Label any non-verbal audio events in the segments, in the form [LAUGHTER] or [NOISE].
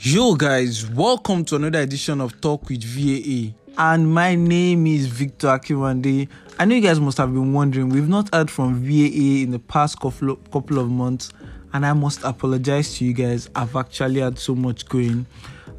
Yo, guys, welcome to another edition of Talk with VAA. And my name is Victor Akiwande. I know you guys must have been wondering, we've not heard from VAA in the past couple of, couple of months, and I must apologize to you guys. I've actually had so much going.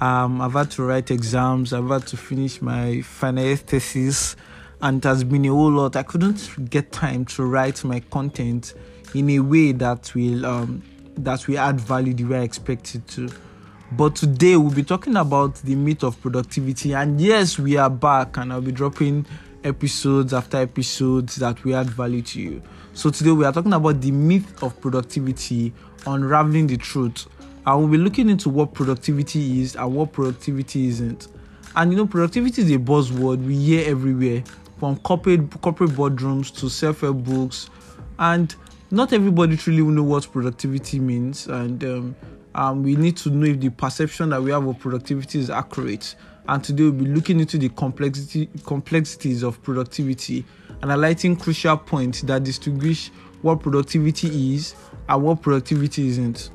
Um, I've had to write exams, I've had to finish my final thesis, and it has been a whole lot. I couldn't get time to write my content in a way that will um, that will add value the way I expected to. But today we'll be talking about the myth of productivity. And yes, we are back, and I'll be dropping episodes after episodes that will add value to you. So today we are talking about the myth of productivity, unraveling the truth. And we'll be looking into what productivity is and what productivity isn't. And you know, productivity is a buzzword we hear everywhere, from corporate corporate boardrooms to self-help books, and not everybody truly will know what productivity means. And um, um, we need to know if the perception that we have of productivity is accurate. And today we'll be looking into the complexity complexities of productivity and highlighting crucial points that distinguish what productivity is and what productivity isn't.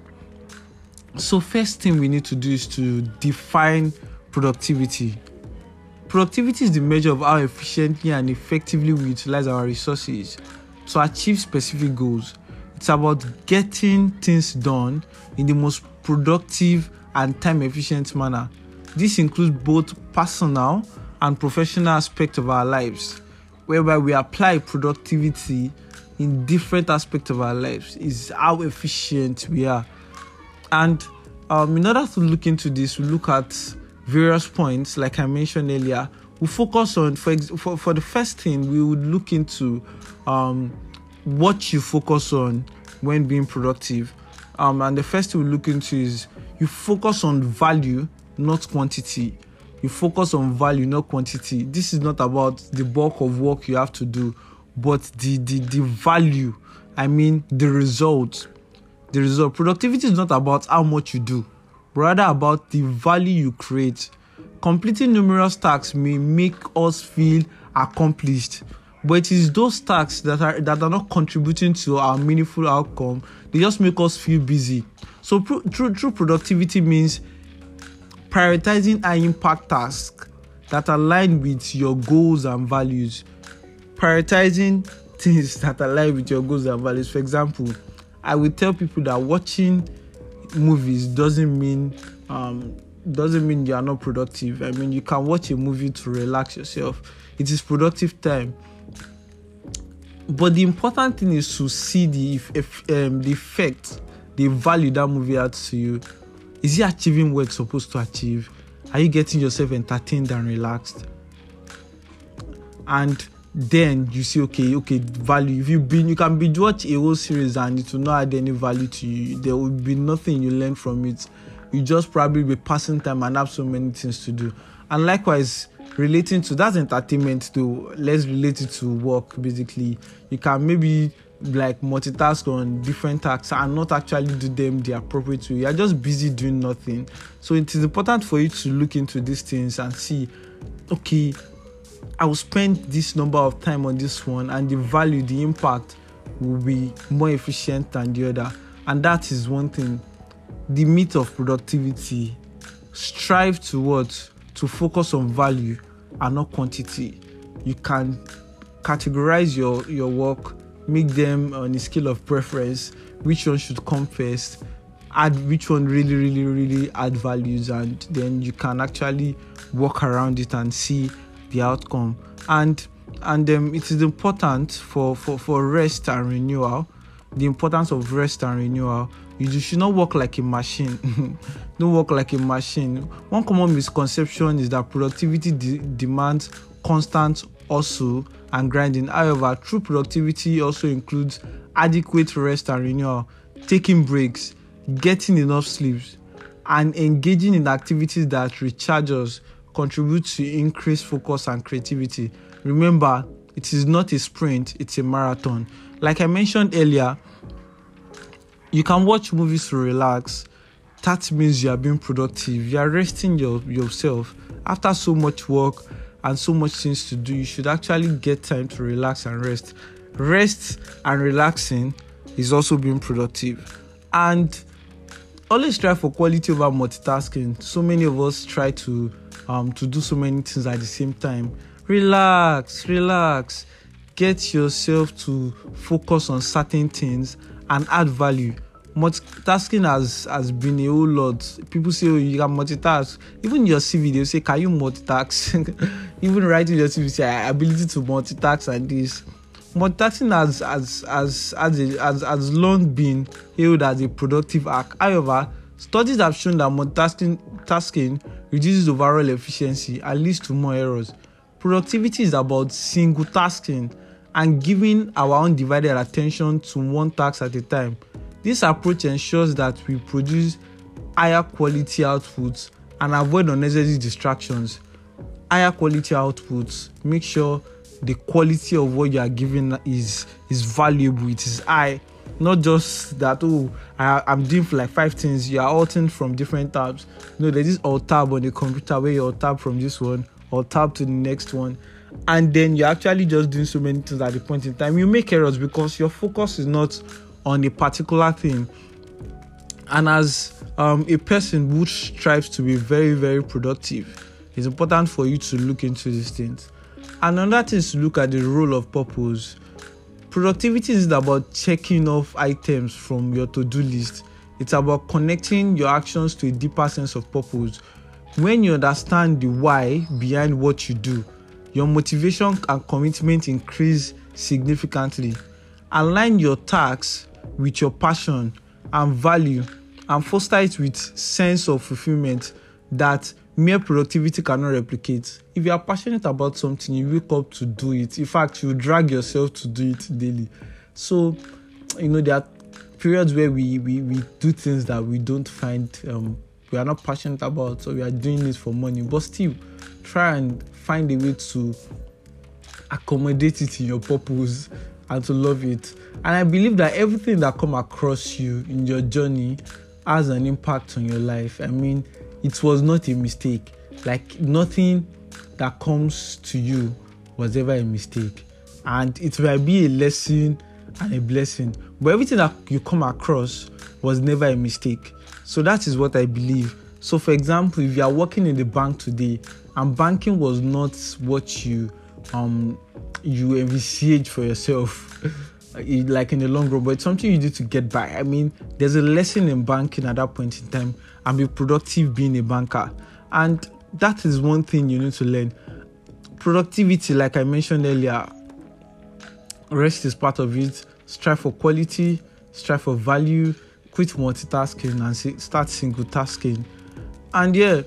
So, first thing we need to do is to define productivity. Productivity is the measure of how efficiently and effectively we utilize our resources to achieve specific goals. It's about getting things done in the most productive and time efficient manner. This includes both personal and professional aspects of our lives, whereby we apply productivity in different aspects of our lives, is how efficient we are. And um, in order to look into this, we look at various points, like I mentioned earlier. We focus on, for, ex- for, for the first thing, we would look into um, what you focus on when being productive. Um, and the first thing we look into is you focus on value, not quantity. You focus on value, not quantity. This is not about the bulk of work you have to do, but the the, the value. I mean the result. The result. Productivity is not about how much you do, rather about the value you create. Completing numerous tasks may make us feel accomplished, but it is those tasks that are that are not contributing to our meaningful outcome. They just make us feel busy. So true true productivity means prioritizing high impact tasks that align with your goals and values. Prioritizing things [LAUGHS] that align with your goals and values. For example i will tell people that watching movies doesn't mean um, doesn't mean you are not productive. I mean you can watch a movie to relax yourself. It is productive time but the important thing is to see the if, um, the effect the value that movie adds to you. Is it achieving what it's supposed to achieve? Are you getting yourself entertained and relaxed? And then you see okay okay value. If you've been you can binge watch a whole series and it will not add any value to you. There will be nothing you learn from it. You just probably be passing time and have so many things to do. And likewise relating to that entertainment to let's relate it to work basically. You can maybe like multitask on different tasks and not actually do them the appropriate way. You're just busy doing nothing. So it is important for you to look into these things and see okay i will spend this number of time on this one and the value the impact will be more efficient than the other. And that is one thing. The myth of productivity. Strive towards to focus on value and not quantity. You can categorize your, your work, make them on a scale of preference, which one should come first, add which one really, really, really add values, and then you can actually work around it and see the outcome. And and um, it is important for, for, for rest and renewal, the importance of rest and renewal. You should not work like a machine. [LAUGHS] Don't work like a machine. One common misconception is that productivity de- demands constant hustle and grinding. However true productivity also includes adequate rest and renewal taking breaks getting enough sleep and engaging in activities that recharge us contribute to increased focus and creativity. Remember it is not a sprint it's a marathon like i mentioned earlier you can watch movies to relax that means you are being productive you are resting your, yourself after so much work and so much things to do you should actually get time to relax and rest rest and relaxing is also being productive and always strive for quality over multitasking. So many of us try to um, to do so many things at the same time. Relax, relax. Get yourself to focus on certain things and add value. Multitasking has has been a whole lot. People say, "Oh, you can multitask." Even your CV, they say, "Can you multitask?" [LAUGHS] Even writing your CV, say, "Ability to multitask and this." Multitasking has has has has, a, has has long been hailed as a productive act. However, studies have shown that multitasking tasking reduces overall efficiency and leads to more errors. Productivity is about single tasking and giving our undivided attention to one task at a time. This approach ensures that we produce higher quality outputs and avoid unnecessary distractions. Higher quality outputs make sure the quality of what you are giving is is valuable, it is high. Not just that oh I, I'm doing like five things, you are altering from different tabs. No, there's this alt tab on the computer where you alt tab from this one, alt tab to the next one, and then you're actually just doing so many things at the point in time. You make errors because your focus is not on a particular thing. And as um, a person who strives to be very, very productive, it's important for you to look into these things. Another thing is to look at the role of purpose. Productivity is about checking off items from your to do list, it's about connecting your actions to a deeper sense of purpose. When you understand the why behind what you do, your motivation and commitment increase significantly. Align your tasks with your passion and value and foster it with sense of fulfillment that mere productivity cannot replicate. If you are passionate about something, you wake up to do it. In fact, you drag yourself to do it daily. So, you know, there are periods where we, we, we do things that we don't find um, we are not passionate about, so we are doing it for money. But still, try and find a way to accommodate it in your purpose and to love it. And I believe that everything that come across you in your journey has an impact on your life. I mean, it was not a mistake. Like nothing that comes to you was ever a mistake. And it might be a lesson and a blessing. But everything that you come across was never a mistake. So that is what I believe. So for example, if you are working in the bank today and banking was not what you um you envisage for yourself [LAUGHS] like in the long run but it's something you do to get by. I mean there's a lesson in banking at that point in time. And be productive being a banker. And that is one thing you need to learn. Productivity like i mentioned earlier rest is part of it. Strive for quality strive for value quit multitasking and start single tasking. And yeah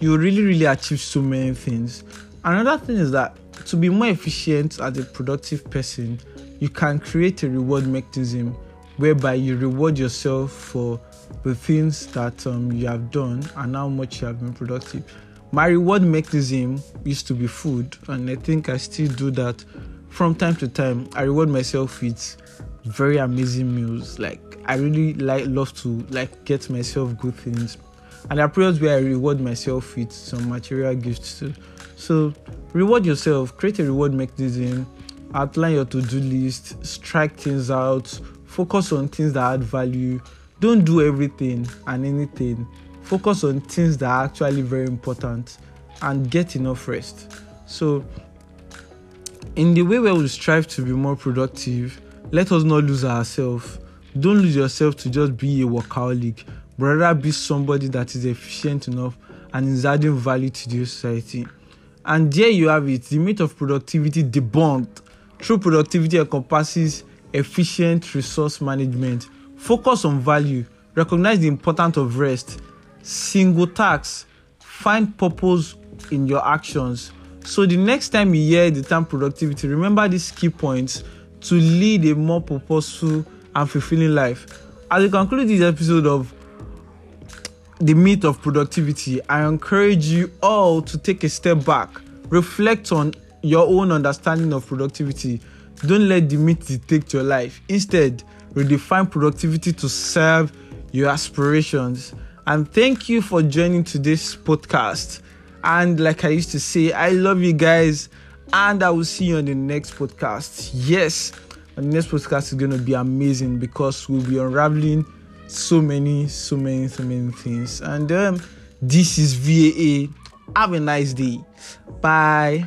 you really really achieve so many things. Another thing is that to be more efficient as a productive person you can create a reward mechanism whereby you reward yourself for the things that um, you have done and how much you have been productive. My reward mechanism used to be food and i think i still do that from time to time. I reward myself with very amazing meals. Like i really like love to like get myself good things and there are periods where i reward myself with some material gifts too. So reward yourself create a reward mechanism outline your to-do list strike things out focus on things that add value. Don't do everything and anything. Focus on things that are actually very important and get enough rest. So in the way where we strive to be more productive let us not lose ourselves. Don't lose yourself to just be a workaholic but rather be somebody that is efficient enough and is adding value to the society. And there you have it the myth of productivity debunked true productivity encompasses efficient resource management. Focus on value. Recognize the importance of rest. Single tasks. Find purpose in your actions. So the next time you hear the term productivity remember these key points to lead a more purposeful and fulfilling life. As we conclude this episode of the myth of productivity i encourage you all to take a step back reflect on your own understanding of productivity don't let the myth dictate your life instead redefine productivity to serve your aspirations and thank you for joining today's podcast. And like I used to say, I love you guys, and I will see you on the next podcast. Yes, the next podcast is going to be amazing because we'll be unraveling so many, so many, so many things. And um, this is VAA. Have a nice day. Bye.